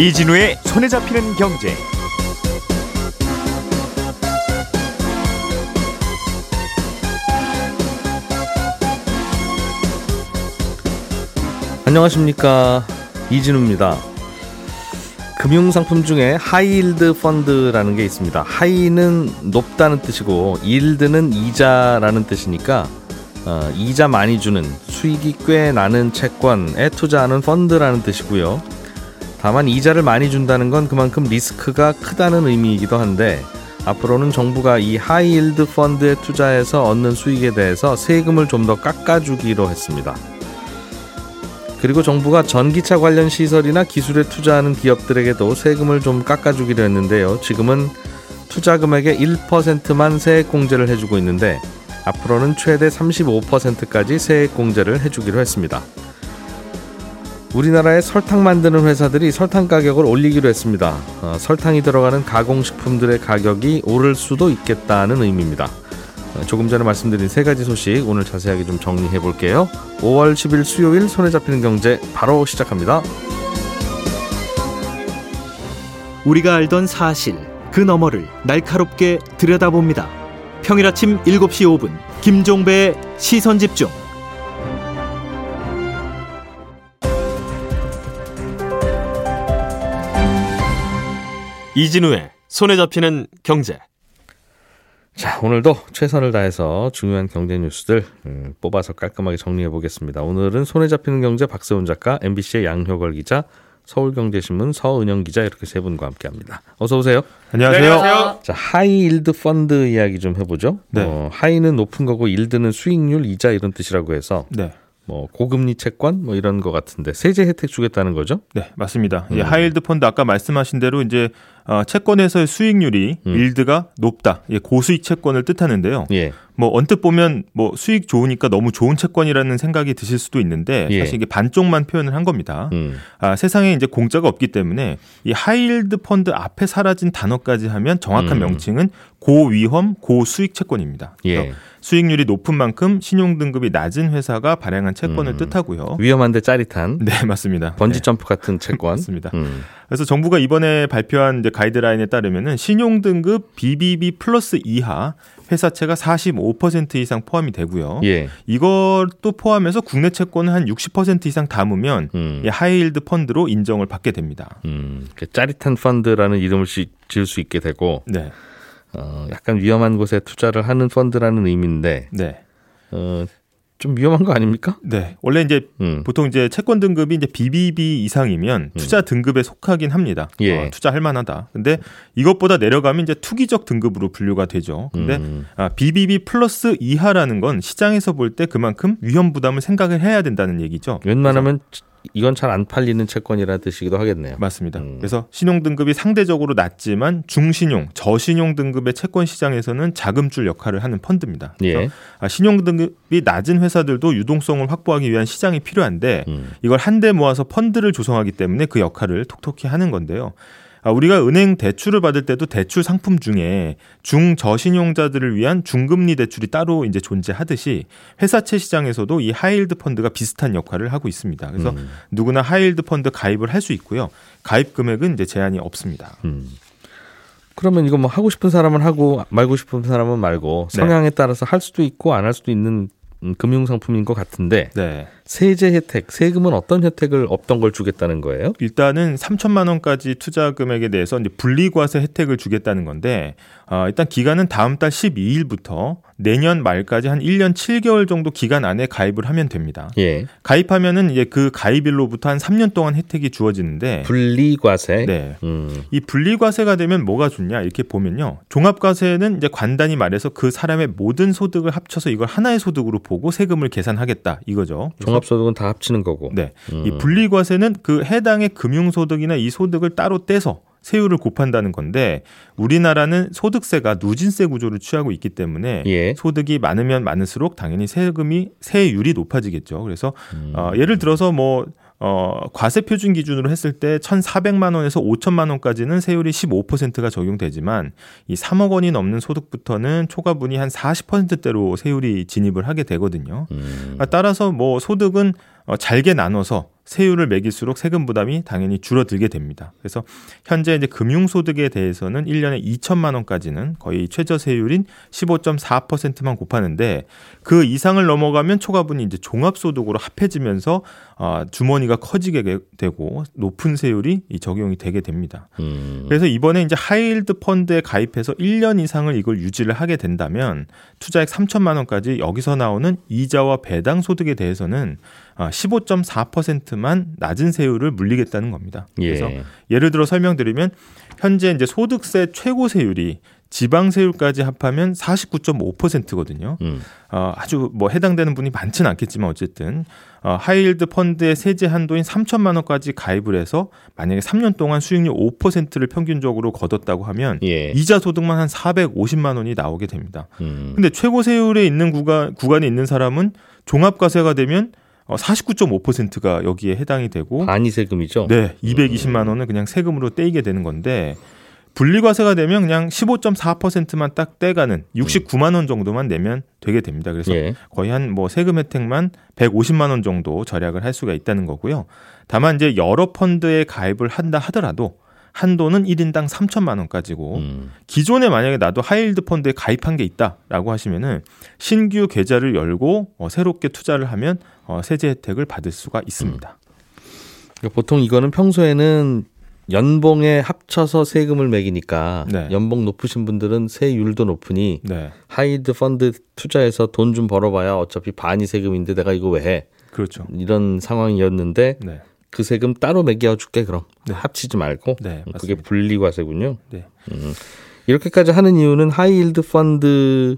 이진우의 손에 잡히는 경제. 안녕하십니까 이진우입니다. 금융상품 중에 high yield 펀드라는 게 있습니다. high는 높다는 뜻이고 yield는 이자라는 뜻이니까 어, 이자 많이 주는 수익이 꽤 나는 채권에 투자하는 펀드라는 뜻이고요. 다만 이자를 많이 준다는 건 그만큼 리스크가 크다는 의미이기도 한데 앞으로는 정부가 이 high yield 펀드에 투자해서 얻는 수익에 대해서 세금을 좀 더 깎아주기로 했습니다. 그리고 정부가 전기차 관련 시설이나 기술에 투자하는 기업들에게도 세금을 좀 깎아주기로 했는데요. 지금은 투자 금액의 1%만 세액 공제를 해주고 있는데 앞으로는 최대 35%까지 세액 공제를 해주기로 했습니다. 우리나라의 설탕 만드는 회사들이 설탕 가격을 올리기로 했습니다. 어, 설탕이 들어가는 가공식품들의 가격이 오를 수도 있겠다는 의미입니다. 어, 조금 전에 말씀드린 세 가지 소식 오늘 자세하게 좀 정리해 볼게요. 5월 10일 수요일 손에 잡히는 경제 바로 시작합니다. 우리가 알던 사실 그 너머를 날카롭게 들여다봅니다. 평일 아침 7시 5분 김종배의 시선 집중. 이진우의 손에 잡히는 경제. 자, 오늘도 최선을 다해서 중요한 경제 뉴스들 음, 뽑아서 깔끔하게 정리해 보겠습니다. 오늘은 손에 잡히는 경제 박세훈 작가, MBC의 양효걸 기자, 서울경제신문 서은영 기자 이렇게 세 분과 함께합니다. 어서 오세요. 안녕하세요. 자, high yield 펀드 이야기 좀 해보죠. 네. 어, high는 높은 거고 yield는 수익률, 이자 이런 뜻이라고 해서 네. 뭐 고금리 채권 뭐 이런 거 같은데 세제 혜택 주겠다는 거죠? 네, 맞습니다. 음. 이 high yield 펀드 아까 말씀하신 대로 이제 어, 채권에서의 수익률이 음. yield가 높다. 예, 고수익 채권을 뜻하는데요. 예. 뭐 언뜻 보면 뭐 수익 좋으니까 너무 좋은 채권이라는 생각이 드실 수도 있는데 예. 사실 이게 반쪽만 표현을 한 겁니다. 음. 아, 세상에 이제 공짜가 없기 때문에 이 high yield 펀드 앞에 사라진 단어까지 하면 정확한 음. 명칭은 고위험 고수익 채권입니다. 예. 수익률이 높은 만큼 신용 등급이 낮은 회사가 발행한 채권을 음. 뜻하고요. 위험한데 짜릿한 네, 맞습니다. 번지 네. 점프 같은 채권. 맞습니다. 음. 그래서 정부가 이번에 발표한 가이드라인에 따르면은 신용 등급 BBB 플러스 이하 회사채가 45% 이상 포함이 되고요. 예. 이것도 포함해서 국내 채권을 한 60% 이상 담으면 음. 이 high yield 펀드로 인정을 받게 됩니다. 음. 그 짜릿한 펀드라는 이름을 시- 지을 수 있게 되고 네, 어, 약간 위험한 곳에 투자를 하는 펀드라는 의미인데 네, 어, 좀 위험한 거 아닙니까? 네. 원래 이제 음. 보통 이제 채권 등급이 이제 BBB 이상이면 투자 등급에 속하긴 합니다. 예. 어, 투자할 만하다. 근데 이것보다 내려가면 이제 투기적 등급으로 분류가 되죠. 근데 음. 아, BBB 플러스 이하라는 건 시장에서 볼 때 그만큼 위험 부담을 생각을 해야 된다는 얘기죠. 웬만하면 이건 잘 안 팔리는 채권이라는 뜻이기도 하겠네요. 맞습니다. 음. 그래서 신용 등급이 상대적으로 낮지만 중신용, 저신용 등급의 채권 시장에서는 자금줄 역할을 하는 펀드입니다. 그래서 예. 아, 신용 등급이 낮은 회사들도 유동성을 확보하기 위한 시장이 필요한데 음. 이걸 한데 모아서 펀드를 조성하기 때문에 그 역할을 톡톡히 하는 건데요. 아, 우리가 은행 대출을 받을 때도 대출 상품 중에 중저신용자들을 위한 중금리 대출이 따로 이제 존재하듯이 회사채 시장에서도 이 high yield 펀드가 비슷한 역할을 하고 있습니다. 그래서 음. 누구나 high yield 펀드 가입을 할 수 있고요. 가입 금액은 이제 제한이 없습니다. 음. 그러면 이거 뭐 하고 싶은 사람은 하고 말고 싶은 사람은 말고 네. 성향에 따라서 할 수도 있고 안 할 수도 있는 음, 금융 상품인 것 같은데 네. 세제 혜택, 세금은 어떤 혜택을 없던 걸 주겠다는 거예요? 일단은 3천만 원까지 투자 금액에 대해서 이제 분리과세 혜택을 주겠다는 건데 어, 일단 기간은 다음 달 12일부터 내년 말까지 한 1년 7개월 정도 기간 안에 가입을 하면 됩니다. 예. 가입하면은 이제 그 가입일로부터 한 3년 동안 혜택이 주어지는데 분리과세. 네. 음. 이 분리과세가 되면 뭐가 좋냐 이렇게 보면요 종합과세는 이제 간단히 말해서 그 사람의 모든 소득을 합쳐서 이걸 하나의 소득으로 보고 세금을 계산하겠다 이거죠. 종합소득은 다 합치는 거고. 네. 음. 이 분리과세는 그 해당의 금융소득이나 이 소득을 따로 떼서 세율을 곱한다는 건데 우리나라는 소득세가 누진세 구조를 취하고 있기 때문에 예. 소득이 많으면 많을수록 당연히 세금이 세율이 높아지겠죠. 그래서 음. 어, 예를 들어서 뭐 어, 과세 표준 기준으로 했을 때 1,400만 원에서 5천만 원까지는 세율이 15%가 적용되지만 이 3억 원이 넘는 소득부터는 초과분이 한 40%대로 세율이 진입을 하게 되거든요. 음. 아, 따라서 뭐 소득은 어, 잘게 나눠서 세율을 매길수록 세금 부담이 당연히 줄어들게 됩니다. 그래서 현재 이제 금융소득에 대해서는 1년에 2천만 원까지는 거의 최저 세율인 15.4%만 곱하는데 그 이상을 넘어가면 초과분이 이제 종합소득으로 합해지면서 어, 주머니가 커지게 되고 높은 세율이 적용이 되게 됩니다. 음. 그래서 이번에 이제 하이힐드 펀드에 가입해서 1년 이상을 이걸 유지를 하게 된다면 투자액 3천만 원까지 여기서 나오는 이자와 배당 소득에 대해서는 15.4%만 낮은 세율을 물리겠다는 겁니다. 그래서 예. 예를 들어 설명드리면 현재 이제 소득세 최고 세율이 지방 세율까지 합하면 49.5%거든요. 음. 어, 아주 뭐 해당되는 분이 많지는 않겠지만 어쨌든 어, 하이힐드 펀드의 세제 한도인 3천만 원까지 가입을 해서 만약에 3년 동안 수익률 5%를 평균적으로 거뒀다고 하면 예. 이자 소득만 한 450만 원이 나오게 됩니다. 음. 근데 최고 세율에 있는 구간 구간에 있는 사람은 종합과세가 되면 어, 49.5%가 여기에 해당이 되고 반이 세금이죠. 네, 220만 원은 그냥 세금으로 떼이게 되는 건데 분리과세가 되면 그냥 15.4%만 딱 떼가는 69만 원 정도만 내면 되게 됩니다. 그래서 예. 거의 한 뭐 세금 혜택만 150만 원 정도 절약을 할 수가 있다는 거고요. 다만 이제 여러 펀드에 가입을 한다 하더라도 한도는 1인당 3천만 원까지고 음. 기존에 만약에 나도 high yield 펀드에 가입한 게 있다라고 하시면은 신규 계좌를 열고 어, 새롭게 투자를 하면 어, 세제 혜택을 받을 수가 있습니다. 그러니까 보통 이거는 평소에는 연봉에 합쳐서 세금을 매기니까 네. 연봉 높으신 분들은 세율도 높으니 네, 하이드 펀드 투자해서 돈 좀 벌어봐야 어차피 반이 세금인데 내가 이거 왜 해? 그렇죠. 이런 상황이었는데 네, 그 세금 따로 매겨줄게 그럼 네. 합치지 말고 네, 그게 맞습니다. 분리과세군요. 네. 음. 이렇게까지 하는 이유는 하이힐드 펀드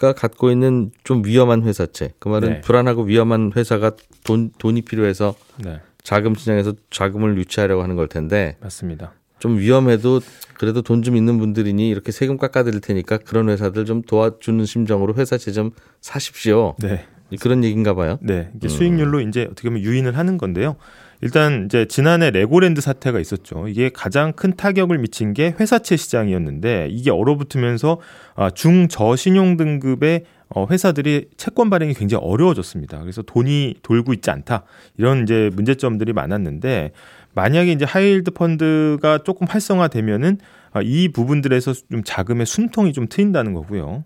가 갖고 있는 좀 위험한 회사채. 그 말은 네. 불안하고 위험한 회사가 돈 돈이 필요해서 네, 자금 시장에서 자금을 유치하려고 하는 걸 텐데 맞습니다. 좀 위험해도 그래도 돈 좀 있는 분들이니 이렇게 세금 깎아드릴 테니까 그런 회사들 좀 도와주는 심정으로 회사채 좀 사십시오. 네, 그런 얘기인가 봐요. 네, 이게 수익률로 이제 어떻게 보면 유인을 하는 건데요. 일단 이제 지난해 레고랜드 사태가 있었죠. 이게 가장 큰 타격을 미친 게 회사채 시장이었는데 이게 얼어붙으면서 아, 중저 신용 등급의 어, 회사들이 채권 발행이 굉장히 어려워졌습니다. 그래서 돈이 돌고 있지 않다 이런 이제 문제점들이 많았는데 만약에 이제 high yield 펀드가 조금 활성화되면은 아, 이 부분들에서 좀 자금의 숨통이 좀 트인다는 거고요.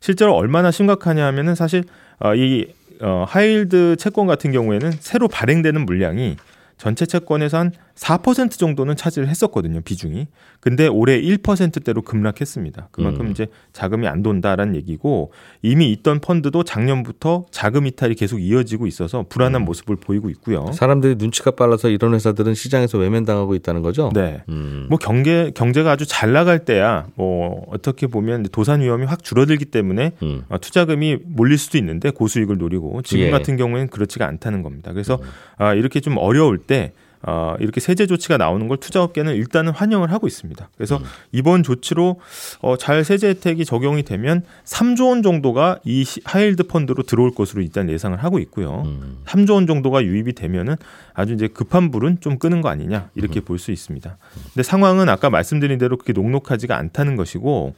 실제로 얼마나 심각하냐 하면은 사실 어, 이 어, 하이힐드 채권 같은 경우에는 새로 발행되는 물량이 전체 채권에서 한 4% 정도는 차지를 했었거든요, 비중이. 근데 올해 1%대로 급락했습니다. 그만큼 음. 이제 자금이 안 돈다라는 얘기고 이미 있던 펀드도 작년부터 자금 이탈이 계속 이어지고 있어서 불안한 모습을 보이고 있고요. 사람들이 눈치가 빨라서 이런 회사들은 시장에서 외면당하고 있다는 거죠. 네. 음. 뭐 경제 경제가 아주 잘 나갈 때야 뭐 어떻게 보면 도산 위험이 확 줄어들기 때문에 음. 어, 투자금이 몰릴 수도 있는데 고수익을 노리고 지금 예. 같은 경우에는 그렇지가 않다는 겁니다. 그래서 아, 이렇게 좀 어려울 때 어, 이렇게 세제 조치가 나오는 걸 투자업계는 일단은 환영을 하고 있습니다. 그래서 이번 조치로 어, 잘 세제 혜택이 적용이 되면 3조 원 정도가 이 시- high yield 펀드로 들어올 것으로 일단 예상을 하고 있고요. 음. 3조 원 정도가 유입이 되면은 아주 이제 급한 불은 좀 끄는 거 아니냐 이렇게 볼수 있습니다. 근데 상황은 아까 말씀드린 대로 그렇게 녹록하지가 않다는 것이고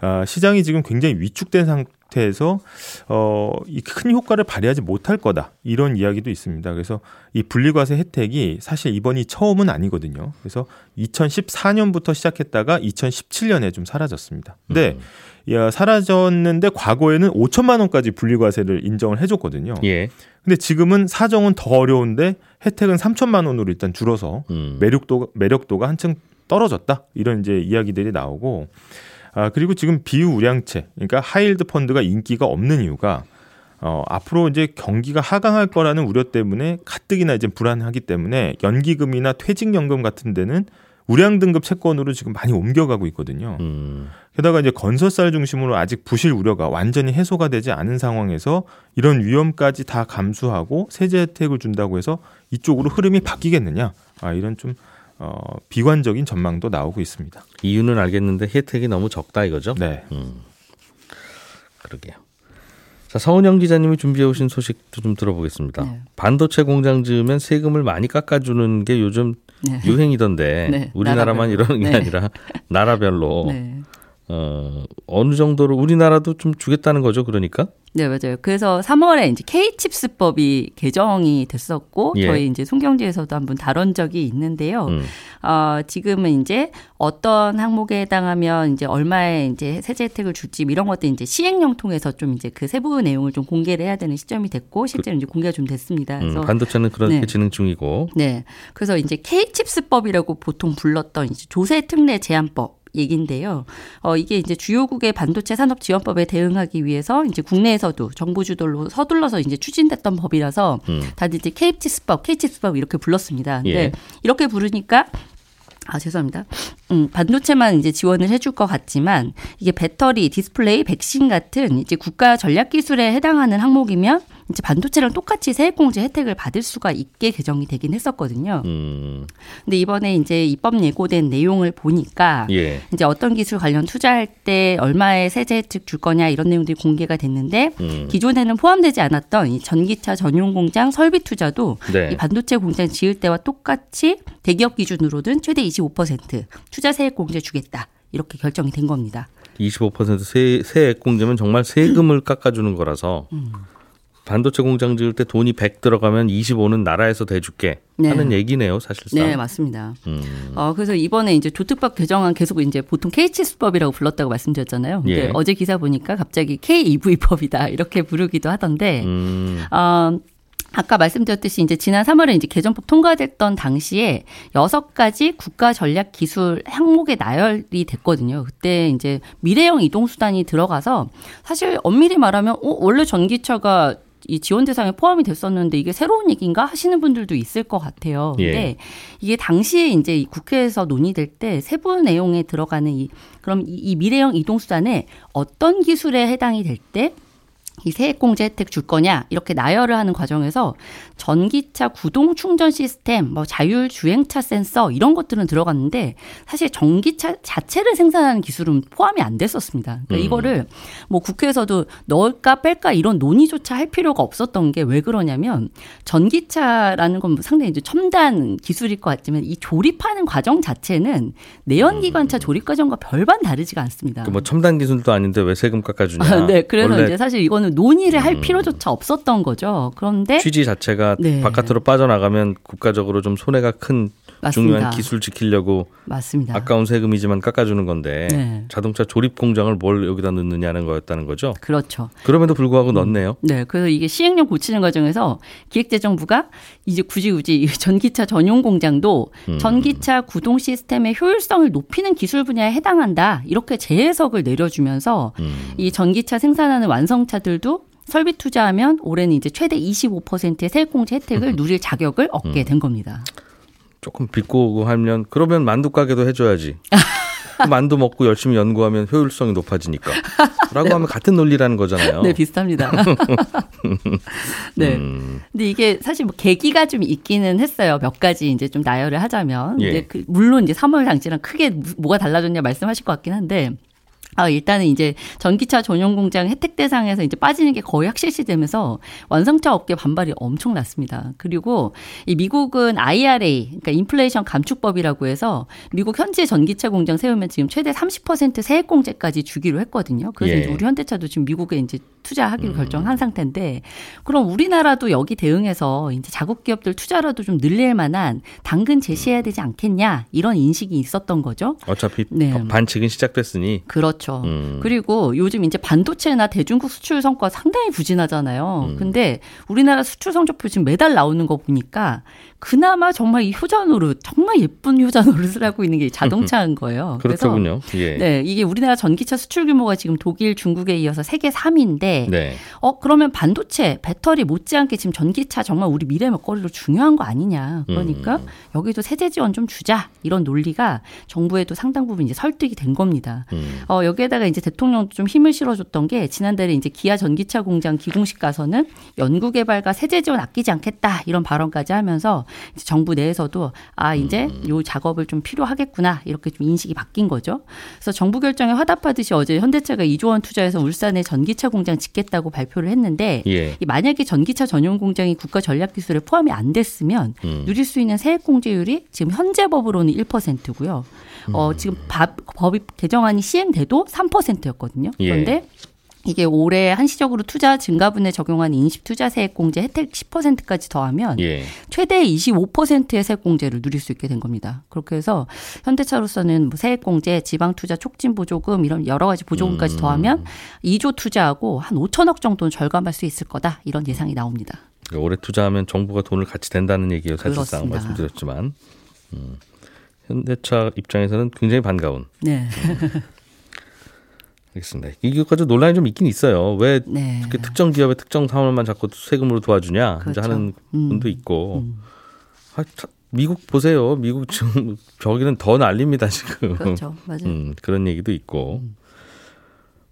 아, 시장이 지금 굉장히 위축된 상태 에서 어, 이 큰 효과를 발휘하지 못할 거다 이런 이야기도 있습니다. 그래서 이 분리과세 혜택이 사실 이번이 처음은 아니거든요. 그래서 2014년부터 시작했다가 2017년에 좀 사라졌습니다. 근데 야, 사라졌는데 과거에는 5천만 원까지 분리과세를 인정을 해줬거든요. 예. 근데 지금은 사정은 더 어려운데 혜택은 3천만 원으로 일단 줄어서 음. 매력도 매력도가 한층 떨어졌다 이런 이제 이야기들이 나오고 아 그리고 지금 비우량채 그러니까 하이힐드 펀드가 인기가 없는 이유가 어 앞으로 이제 경기가 하강할 거라는 우려 때문에 가뜩이나 이제 불안하기 때문에 연기금이나 퇴직연금 같은 데는 우량 등급 채권으로 지금 많이 옮겨가고 있거든요. 음. 게다가 이제 건설사를 중심으로 아직 부실 우려가 완전히 해소가 되지 않은 상황에서 이런 위험까지 다 감수하고 세제 혜택을 준다고 해서 이쪽으로 흐름이 바뀌겠느냐? 아 이런 좀 어, 비관적인 전망도 나오고 있습니다. 이유는 알겠는데 혜택이 너무 적다 이거죠? 네. 음. 그러게요. 자, 서은영 기자님이 준비해 오신 소식도 좀 들어보겠습니다. 네. 반도체 공장 지으면 세금을 많이 깎아주는 게 요즘 네. 유행이던데 네, 우리나라만 나라별로. 이러는 게 네. 아니라 나라별로 네. 어, 어느 정도로 우리나라도 좀 주겠다는 거죠. 그러니까. 네, 맞아요. 그래서 3월에 이제 K칩스법이 개정이 됐었고 예. 저희 이제 송경제에서도 한번 다룬 적이 있는데요. 음. 어, 지금은 이제 어떤 항목에 해당하면 이제 얼마의 이제 세제 혜택을 줄지 이런 것들 이제 시행령 통해서 좀 이제 그 세부 내용을 좀 공개를 해야 되는 시점이 됐고 실제로 이제 공개가 좀 됐습니다. 음, 그래서 반도체는 그렇게 네. 진행 중이고. 네. 그래서 이제 K칩스법이라고 보통 불렀던 이제 조세 특례 제한법 얘긴데요. 어, 이게 이제 주요국의 반도체 산업 지원법에 대응하기 위해서 이제 국내에서도 정부 주도로 서둘러서 이제 추진됐던 법이라서 음. 다들 이제 K칩스법, K칩스법 이렇게 불렀습니다. 근데 예. 이렇게 부르니까 아, 죄송합니다. 음, 반도체만 이제 지원을 해줄 것 같지만 이게 배터리, 디스플레이, 백신 같은 이제 국가 전략 기술에 해당하는 항목이면 이제 반도체랑 똑같이 세액공제 혜택을 받을 수가 있게 개정이 되긴 했었거든요. 음, 근데 이번에 이제 입법 예고된 내용을 보니까 예. 이제 어떤 기술 관련 투자할 때 얼마의 세제 혜택 줄 거냐 이런 내용들이 공개가 됐는데 음. 기존에는 포함되지 않았던 이 전기차 전용 공장 설비 투자도 네. 이 반도체 공장 지을 때와 똑같이 대기업 기준으로는 최대 25% 투자 세액 공제 주겠다. 이렇게 결정이 된 겁니다. 25% 세, 세액 공제면 정말 세금을 깎아주는 거라서 음. 반도체 공장 지을 때 돈이 100 들어가면 25는 나라에서 대줄게 네. 하는 얘기네요, 사실상. 네, 맞습니다. 음, 어, 그래서 이번에 이제 조특법 개정안 계속 이제 보통 K치수법이라고 불렀다고 말씀드렸잖아요. 근데 예. 어제 기사 보니까 갑자기 KEV법이다 이렇게 부르기도 하던데, 음, 어, 아까 말씀드렸듯이 이제 지난 3월에 이제 개정법 통과됐던 당시에 여섯 가지 국가 전략 기술 항목에 나열이 됐거든요. 그때 이제 미래형 이동 수단이 들어가서 사실 엄밀히 말하면 어, 원래 전기차가 이 지원 대상에 포함이 됐었는데 이게 새로운 얘기인가 하시는 분들도 있을 것 같아요. 근데 예. 이게 당시에 이제 이 국회에서 논의될 때 세부 내용에 들어가는 이 그럼 이, 이 미래형 이동 수단에 어떤 기술에 해당이 될 때 이 세액공제 혜택 줄 거냐 이렇게 나열을 하는 과정에서 전기차 구동 충전 시스템, 뭐 자율 주행차 센서 이런 것들은 들어갔는데 사실 전기차 자체를 생산하는 기술은 포함이 안 됐었습니다. 그러니까 음. 이거를 뭐 국회에서도 넣을까 뺄까 이런 논의조차 할 필요가 없었던 게 왜 그러냐면 전기차라는 건뭐 상당히 이제 첨단 기술일 것 같지만 이 조립하는 과정 자체는 내연기관차 조립 과정과 별반 다르지가 않습니다. 그 뭐 첨단 기술도 아닌데 왜 세금 깎아주냐. 아, 네, 그래서 이제 사실 이거는 논의를 할 음. 필요조차 없었던 거죠. 그런데 취지 자체가 네. 바깥으로 빠져나가면 국가적으로 좀 손해가 큰 맞습니다. 중요한 기술 지키려고 맞습니다. 아까운 세금이지만 깎아주는 건데 네. 자동차 조립 공장을 뭘 여기다 넣느냐는 거였다는 거죠. 그렇죠. 그럼에도 불구하고 넣네요. 네, 그래서 이게 시행령 고치는 과정에서 기획재정부가 이제 굳이 굳이 이 전기차 전용 공장도 음. 전기차 구동 시스템의 효율성을 높이는 기술 분야에 해당한다 이렇게 재해석을 내려주면서 음. 이 전기차 생산하는 완성차들도 설비 투자하면 올해는 이제 최대 25%의 세액공제 혜택을 누릴 자격을 얻게 음. 된 겁니다. 조금 비꼬고 하면 그러면 만두 가게도 해줘야지. 만두 먹고 열심히 연구하면 효율성이 높아지니까. 라고 하면 같은 논리라는 거잖아요. 네, 비슷합니다. 네. 음, 근데 이게 사실 뭐 계기가 좀 있기는 했어요. 몇 가지 이제 좀 나열을 하자면. 예. 근데 그 물론 이제 3월 당시랑 크게 무- 뭐가 달라졌냐 말씀하실 것 같긴 한데. 아, 일단은 이제 전기차 전용 공장 혜택 대상에서 이제 빠지는 게 거의 확실시되면서 완성차 업계 반발이 엄청 났습니다. 그리고 이 미국은 IRA, 그러니까 인플레이션 감축법이라고 해서 미국 현지 전기차 공장 세우면 지금 최대 30% 세액 공제까지 주기로 했거든요. 그래서 예. 이제 우리 현대차도 지금 미국에 이제 투자하기로 결정한 상태인데 그럼 우리나라도 여기 대응해서 이제 자국 기업들 투자라도 좀 늘릴 만한 당근 제시해야 되지 않겠냐 이런 인식이 있었던 거죠. 어차피 네. 바- 반칙은 시작됐으니. 그렇죠. 음. 그리고 요즘 이제 반도체나 대중국 수출 성과 상당히 부진하잖아요. 음. 근데 우리나라 수출 성적표 지금 매달 나오는 거 보니까 그나마 정말 이 효자 노릇, 정말 예쁜 효자 노릇을 하고 있는 게 자동차인 거예요. 그래서 그렇더군요. 예. 네, 이게 우리나라 전기차 수출 규모가 지금 독일, 중국에 이어서 세계 3위인데 네. 어 그러면 반도체, 배터리 못지않게 지금 전기차 정말 우리 미래 먹거리로 중요한 거 아니냐. 그러니까 음. 여기도 세제 지원 좀 주자 이런 논리가 정부에도 상당 부분 이제 설득이 된 겁니다. 음. 어 여기에다가 이제 대통령도 좀 힘을 실어줬던 게 지난달에 이제 기아 전기차 공장 기공식 가서는 연구 개발과 세제 지원 아끼지 않겠다 이런 발언까지 하면서 정부 내에서도 아 이제 음. 요 작업을 좀 필요하겠구나 이렇게 좀 인식이 바뀐 거죠. 그래서 정부 결정에 화답하듯이 어제 현대차가 2조 원 투자해서 울산에 전기차 공장 짓겠다고 발표를 했는데 예. 이 만약에 전기차 전용 공장이 국가 전략 기술에 포함이 안 됐으면 음. 누릴 수 있는 세액 공제율이 지금 현재 법으로는 1%고요. 어, 지금 밥, 법이 개정안이 시행돼도 3%였거든요. 예. 그런데 이게 올해 한시적으로 투자 증가분에 적용한 인식 투자 세액공제 혜택 10%까지 더하면 예. 최대 25%의 세액공제를 누릴 수 있게 된 겁니다. 그렇게 해서 현대차로서는 뭐 세액공제, 지방투자 촉진 보조금 이런 여러 가지 보조금까지 음. 더하면 2조 투자하고 한 5천억 정도는 절감할 수 있을 거다 이런 예상이 나옵니다. 올해 투자하면 정부가 돈을 같이 댄다는 얘기예요. 사실상 그렇습니다. 말씀드렸지만 음. 현대차 입장에서는 굉장히 반가운. 네, 알겠습니다. 이것까지 논란이 좀 있긴 있어요. 왜 네. 이렇게 특정 기업의 특정 사업만 자꾸 세금으로 도와주냐 그렇죠. 하는 음. 분도 있고. 아, 참, 미국 보세요. 미국 지금 저기는 더 난립니다 지금. 그렇죠, 맞아요. 음, 그런 얘기도 있고.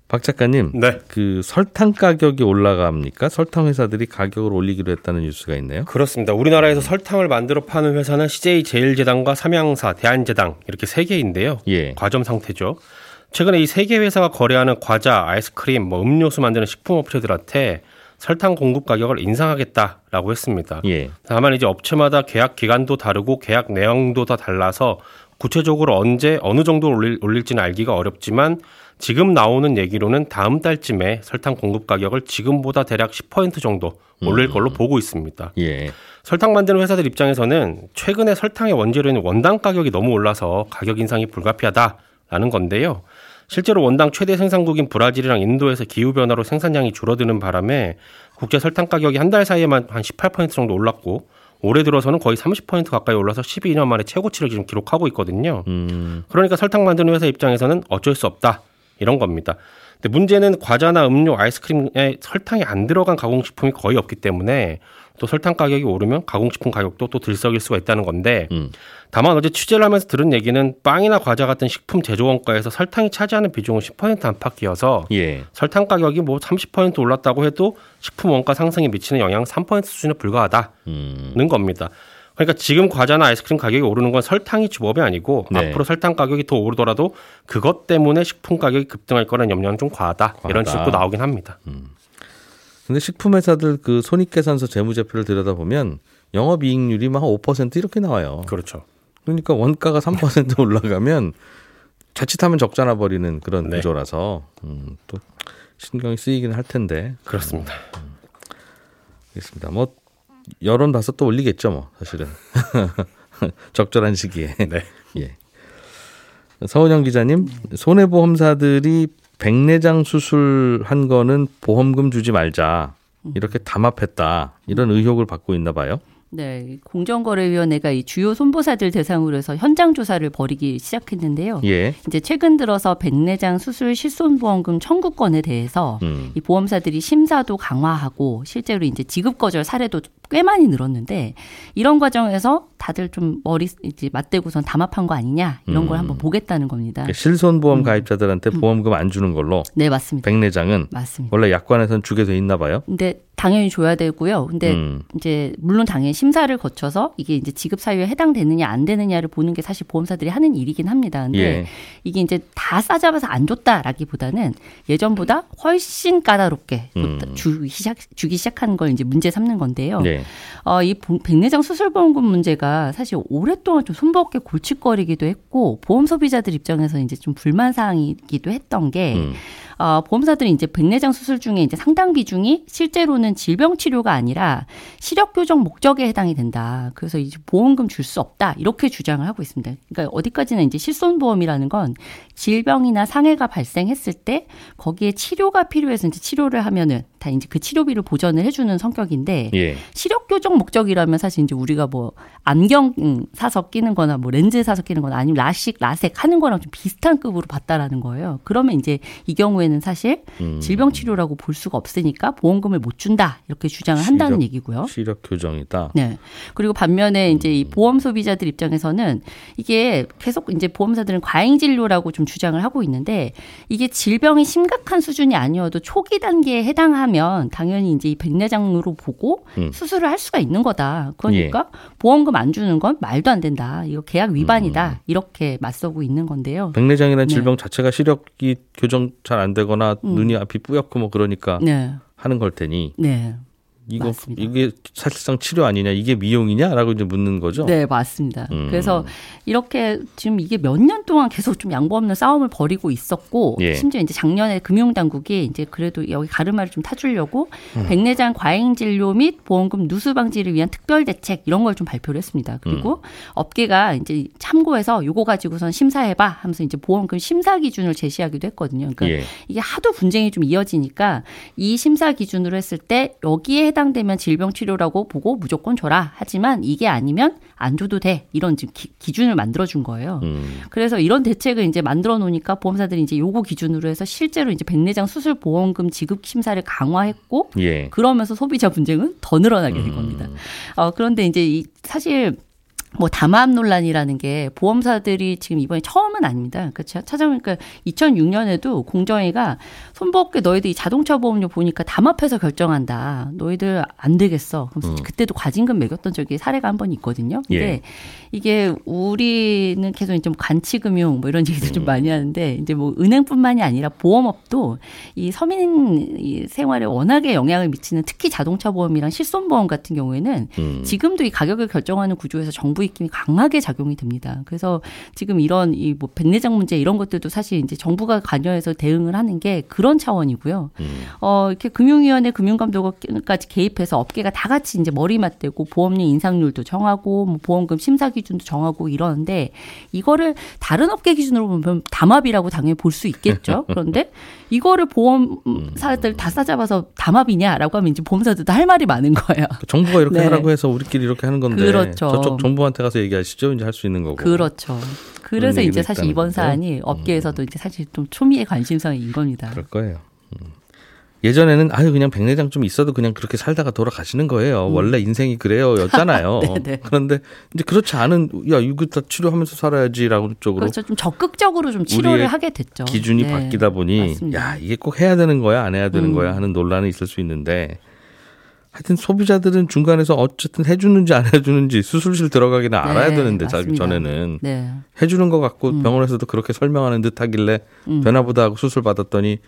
박 작가님, 네. 그 설탕 가격이 올라갑니까? 설탕 회사들이 가격을 올리기로 했다는 뉴스가 있네요. 그렇습니다. 우리나라에서 설탕을 만들어 파는 회사는 CJ 제일제당과 삼양사, 대한제당 이렇게 세 개인데요. 예. 과점 상태죠. 최근에 이 세 개 회사가 거래하는 과자, 아이스크림, 뭐 음료수 만드는 식품 업체들한테 설탕 공급 가격을 인상하겠다라고 했습니다. 예. 다만 이제 업체마다 계약 기간도 다르고 계약 내용도 다 달라서 구체적으로 언제 어느 정도 올릴, 올릴지는 알기가 어렵지만 지금 나오는 얘기로는 다음 달쯤에 설탕 공급 가격을 지금보다 대략 10% 정도 올릴 걸로 보고 있습니다. 예. 설탕 만드는 회사들 입장에서는 최근에 설탕의 원재료인 원당 가격이 너무 올라서 가격 인상이 불가피하다라는 건데요. 실제로 원당 최대 생산국인 브라질이랑 인도에서 기후 변화로 생산량이 줄어드는 바람에 국제 설탕 가격이 한 달 사이에만 한 18% 정도 올랐고 올해 들어서는 거의 30% 가까이 올라서 12년 만에 최고치를 지금 기록하고 있거든요. 음, 그러니까 설탕 만드는 회사 입장에서는 어쩔 수 없다 이런 겁니다. 근데 문제는 과자나 음료, 아이스크림에 설탕이 안 들어간 가공식품이 거의 없기 때문에 또 설탕 가격이 오르면 가공식품 가격도 또 들썩일 수가 있다는 건데 음. 다만 어제 취재를 하면서 들은 얘기는 빵이나 과자 같은 식품 제조 원가에서 설탕이 차지하는 비중은 10% 안팎이어서 예. 설탕 가격이 뭐 30% 올랐다고 해도 식품 원가 상승에 미치는 영향은 3% 수준에 불과하다는 음, 겁니다. 그러니까 지금 과자나 아이스크림 가격이 오르는 건 설탕이 주범이 아니고 네. 앞으로 설탕 가격이 더 오르더라도 그것 때문에 식품 가격이 급등할 거라는 염려는 좀 과하다, 이런 과하다. 지적도 나오긴 합니다. 근데 식품 회사들 그 손익계산서 재무제표를 들여다 보면 영업이익률이 막 5% 이렇게 나와요. 그렇죠. 그러니까 원가가 3% 올라가면 자칫하면 적자 나 버리는 그런 네. 구조라서 음, 또 신경이 쓰이긴 할 텐데 그렇습니다. 알겠습니다. 뭐 여론 봐서 또 올리겠죠, 뭐 사실은 적절한 시기에. 네. 예. 서은영 기자님, 손해보험사들이 백내장 수술한 거는 보험금 주지 말자 이렇게 담합했다 이런 의혹을 받고 있나 봐요. 네, 공정거래위원회가 이 주요 손보사들 대상으로 해서 현장 조사를 벌이기 시작했는데요. 예. 이제 최근 들어서 백내장 수술 실손보험금 청구권에 대해서 음. 이 보험사들이 심사도 강화하고 실제로 이제 지급 거절 사례도 꽤 많이 늘었는데 이런 과정에서 다들 좀 머리 이제 맞대고선 담합한 거 아니냐 이런 걸 음. 한번 보겠다는 겁니다. 그러니까 실손보험 가입자들한테 보험금 안 주는 걸로 네, 맞습니다. 백내장은 맞습니다. 원래 약관에선 주게 돼 있나 봐요. 근데 당연히 줘야 되고요. 근데 음. 이제 물론 당연히 심사를 거쳐서 이게 이제 지급 사유에 해당되느냐 안 되느냐를 보는 게 사실 보험사들이 하는 일이긴 합니다. 근데 예. 이게 이제 다 싸잡아서 안 줬다라기보다는 예전보다 훨씬 까다롭게 음. 주기 시작 주기 시작한 걸 이제 문제 삼는 건데요. 네. 어, 이 보- 백내장 수술보험금 문제가 사실 오랫동안 좀 손버겁게 골칫거리기도 했고 보험 소비자들 입장에서 이제 좀 불만 사항이기도 했던 게 음. 어, 보험사들이 이제 백내장 수술 중에 이제 상당 비중이 실제로는 질병 치료가 아니라 시력 교정 목적에 해당이 된다. 그래서 이제 보험금 줄 수 없다. 이렇게 주장을 하고 있습니다. 그러니까 어디까지나 이제 실손보험이라는 건 질병이나 상해가 발생했을 때 거기에 치료가 필요해서 이제 치료를 하면은 다 이제 그 치료비를 보전을 해주는 성격인데 예. 시력 교정 목적이라면 사실 이제 우리가 뭐 안경 음, 사서 끼는 거나 뭐 렌즈 사서 끼는 거나 아니면 라식, 라섹 하는 거랑 좀 비슷한 급으로 봤다라는 거예요. 그러면 이제 이 경우에는 사실 음. 질병 치료라고 볼 수가 없으니까 보험금을 못 준다. 이렇게 주장을 한다는 얘기고요. 시력 교정이다. 네. 그리고 반면에 이제 이 보험 소비자들 입장에서는 이게 계속 이제 보험사들은 과잉 진료라고 좀 주장을 하고 있는데 이게 질병이 심각한 수준이 아니어도 초기 단계에 해당 하면 당연히 이제 이 백내장으로 보고 음. 수술을 할 수가 있는 거다. 그러니까 보험금 안 주는 건 말도 안 된다. 이거 계약 위반이다. 이렇게 맞서고 있는 건데요. 백내장이라는 네. 질병 자체가 시력이 교정 잘 안 되거나 음. 눈이 앞이 뿌옇고 뭐 그러니까 네. 하는 걸 테니 네. 이거 맞습니다. 이게 사실상 치료 아니냐 이게 미용이냐라고 이제 묻는 거죠. 네, 맞습니다. 음. 그래서 이렇게 지금 이게 몇 년 동안 계속 좀 양보 없는 싸움을 벌이고 있었고 예. 심지어 이제 작년에 금융 당국이 이제 그래도 여기 가르마를 좀 타주려고 음. 백내장 과잉 진료 및 보험금 누수 방지를 위한 특별 대책 이런 걸 좀 발표를 했습니다. 그리고 음. 업계가 이제 참고해서 요거 가지고선 심사해봐 하면서 이제 보험금 심사 기준을 제시하기도 했거든요. 그러니까 예. 이게 하도 분쟁이 좀 이어지니까 이 심사 기준으로 했을 때 여기에 해당되면 질병 치료라고 보고 무조건 줘라. 하지만 이게 아니면 안 줘도 돼. 이런 지금 기, 기준을 만들어 준 거예요. 음. 그래서 이런 대책을 이제 만들어 놓으니까 보험사들이 이제 요거 기준으로 해서 실제로 이제 백내장 수술 보험금 지급 심사를 강화했고 예. 그러면서 소비자 분쟁은 더 늘어나게 된 음. 겁니다. 어, 그런데 이제 이 사실 뭐 담합 논란이라는 게 보험사들이 지금 이번에 처음은 아닙니다. 그렇죠. 찾아보니까 2006년에도 공정위가 손법계 너희들 이 자동차 보험료 보니까 담합해서 결정한다. 너희들 안 되겠어. 그래서 음. 그때도 과징금 매겼던 적이 사례가 한 번 있거든요. 근데 예. 이게 우리는 계속 이제 뭐 간치금융 뭐 이런 얘기도 음. 좀 많이 하는데 이제 뭐 은행뿐만이 아니라 보험업도 이 서민 이 생활에 워낙에 영향을 미치는 특히 자동차 보험이랑 실손 보험 같은 경우에는 음. 지금도 이 가격을 결정하는 구조에서 정부 입김이 강하게 작용이 됩니다. 그래서 지금 이런 이 뭐 백내장 문제 이런 것들도 사실 이제 정부가 관여해서 대응을 하는 게 그런 차원이고요. 음. 어, 이렇게 금융위원회 금융감독까지 개입해서 업계가 다 같이 이제 머리 맞대고 보험료 인상률도 정하고 뭐 보험금 심사 기준도 정하고 이러는데 이거를 다른 업계 기준으로 보면 담합이라고 당연히 볼 수 있겠죠. 그런데 이거를 보험사들 다 싸잡아서 담합이냐라고 하면 이제 보험사들도 할 말이 많은 거예요. 정부가 이렇게 네. 하라고 해서 우리끼리 이렇게 하는 건데 그렇죠. 저쪽 정부한테 가서 얘기하시죠. 이제 할 수 있는 거고. 그렇죠. 그래서 이제 사실 이번 건데. 사안이 업계에서도 이제 사실 좀 초미의 관심사인 겁니다. 그럴 거예요. 음. 예전에는 아유 그냥 백내장 좀 있어도 그냥 그렇게 살다가 돌아가시는 거예요. 원래 인생이 그래요였잖아요. 네, 네. 그런데 이제 그렇지 않은 야 이거 다 치료하면서 살아야지라고 쪽으로 그렇죠. 좀 적극적으로 좀 치료를 하게 됐죠. 기준이 네. 바뀌다 보니 맞습니다. 야 이게 꼭 해야 되는 거야 안 해야 되는 음. 거야 하는 논란이 있을 수 있는데 하여튼 소비자들은 중간에서 어쨌든 해주는지 안 해주는지 수술실 들어가기는 알아야 네, 되는데 자기. 전에는 네. 해주는 것 같고 음. 병원에서도 그렇게 설명하는 듯하길래 음. 되나보다 하고 수술 받았더니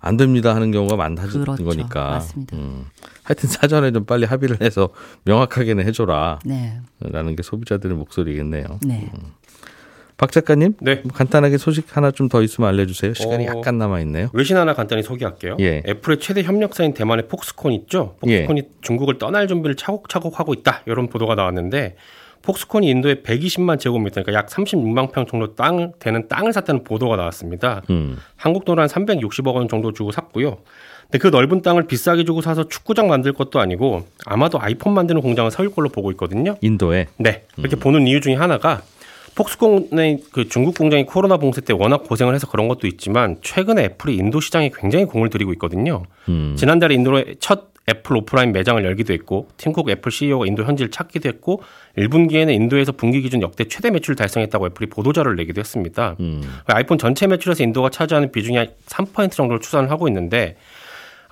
안 됩니다 하는 경우가 많다는 그렇죠. 거니까. 맞습니다. 음. 하여튼 사전에 좀 빨리 합의를 해서 명확하게는 해줘라. 네. 라는 게 소비자들의 목소리겠네요. 네. 박 작가님, 네. 뭐 간단하게 소식 하나 좀 더 있으면 알려주세요. 시간이 어. 약간 남아 있네요. 외신 하나 간단히 소개할게요. 예. 애플의 최대 협력사인 대만의 폭스콘 있죠. 폭스콘이 중국을 떠날 준비를 차곡차곡 하고 있다. 이런 보도가 나왔는데 폭스콘이 인도에 120만 제곱미터, 그러니까 약 36만 평 정도 땅 되는 땅을 샀다는 보도가 나왔습니다. 음. 한국 돈으로 한 360억 원 정도 주고 샀고요. 근데 그 넓은 땅을 비싸게 주고 사서 축구장 만들 것도 아니고 아마도 아이폰 만드는 공장을 세울 걸로 보고 있거든요. 인도에. 네. 이렇게 보는 이유 중에 하나가 폭스콘의 그 중국 공장이 코로나 봉쇄 때 워낙 고생을 해서 그런 것도 있지만 최근에 애플이 인도 시장에 굉장히 공을 들이고 있거든요. 음. 지난달에 인도의 첫 애플 오프라인 매장을 열기도 했고 팀쿡 애플 CEO가 인도 현지를 찾기도 했고 1분기에는 인도에서 분기 기준 역대 최대 매출을 달성했다고 애플이 보도자료를 내기도 했습니다. 음. 아이폰 전체 매출에서 인도가 차지하는 비중이 한 3% 정도를 추산을 하고 있는데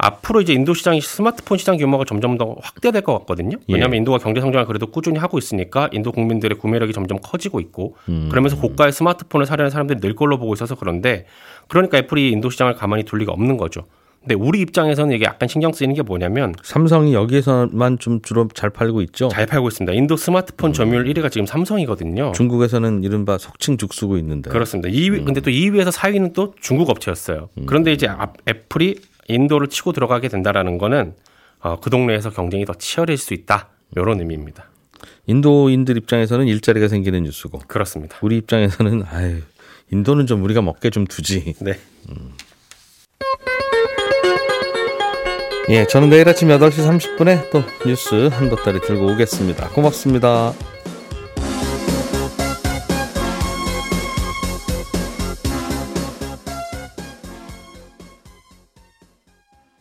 앞으로 이제 인도 시장이 스마트폰 시장 규모가 점점 더 확대될 것 같거든요. 왜냐하면 예. 인도가 경제 성장을 그래도 꾸준히 하고 있으니까 인도 국민들의 구매력이 점점 커지고 있고 음. 그러면서 고가의 스마트폰을 사려는 사람들이 늘 걸로 보고 있어서 그런데 그러니까 애플이 인도 시장을 가만히 둘 리가 없는 거죠. 근데 우리 입장에서는 이게 약간 신경 쓰이는 게 뭐냐면 삼성이 여기에서만 좀 주로 잘 팔고 있죠. 잘 팔고 있습니다. 인도 스마트폰 점유율 1위가 지금 삼성이거든요. 중국에서는 이른바 속칭 죽쓰고 있는데. 그렇습니다. 2위 근데 또 2위에서 4위는 또 중국 업체였어요. 음. 그런데 이제 앞- 애플이 인도를 치고 들어가게 된다라는 거는 어, 그 동네에서 경쟁이 더 치열해질 수 있다. 이런 의미입니다. 인도인들 입장에서는 일자리가 생기는 뉴스고 그렇습니다. 우리 입장에서는 아유 인도는 좀 우리가 먹게 좀 두지. 네. 예, 저는 내일 아침 8시 30분에 또 뉴스 한 보따리 들고 오겠습니다. 고맙습니다.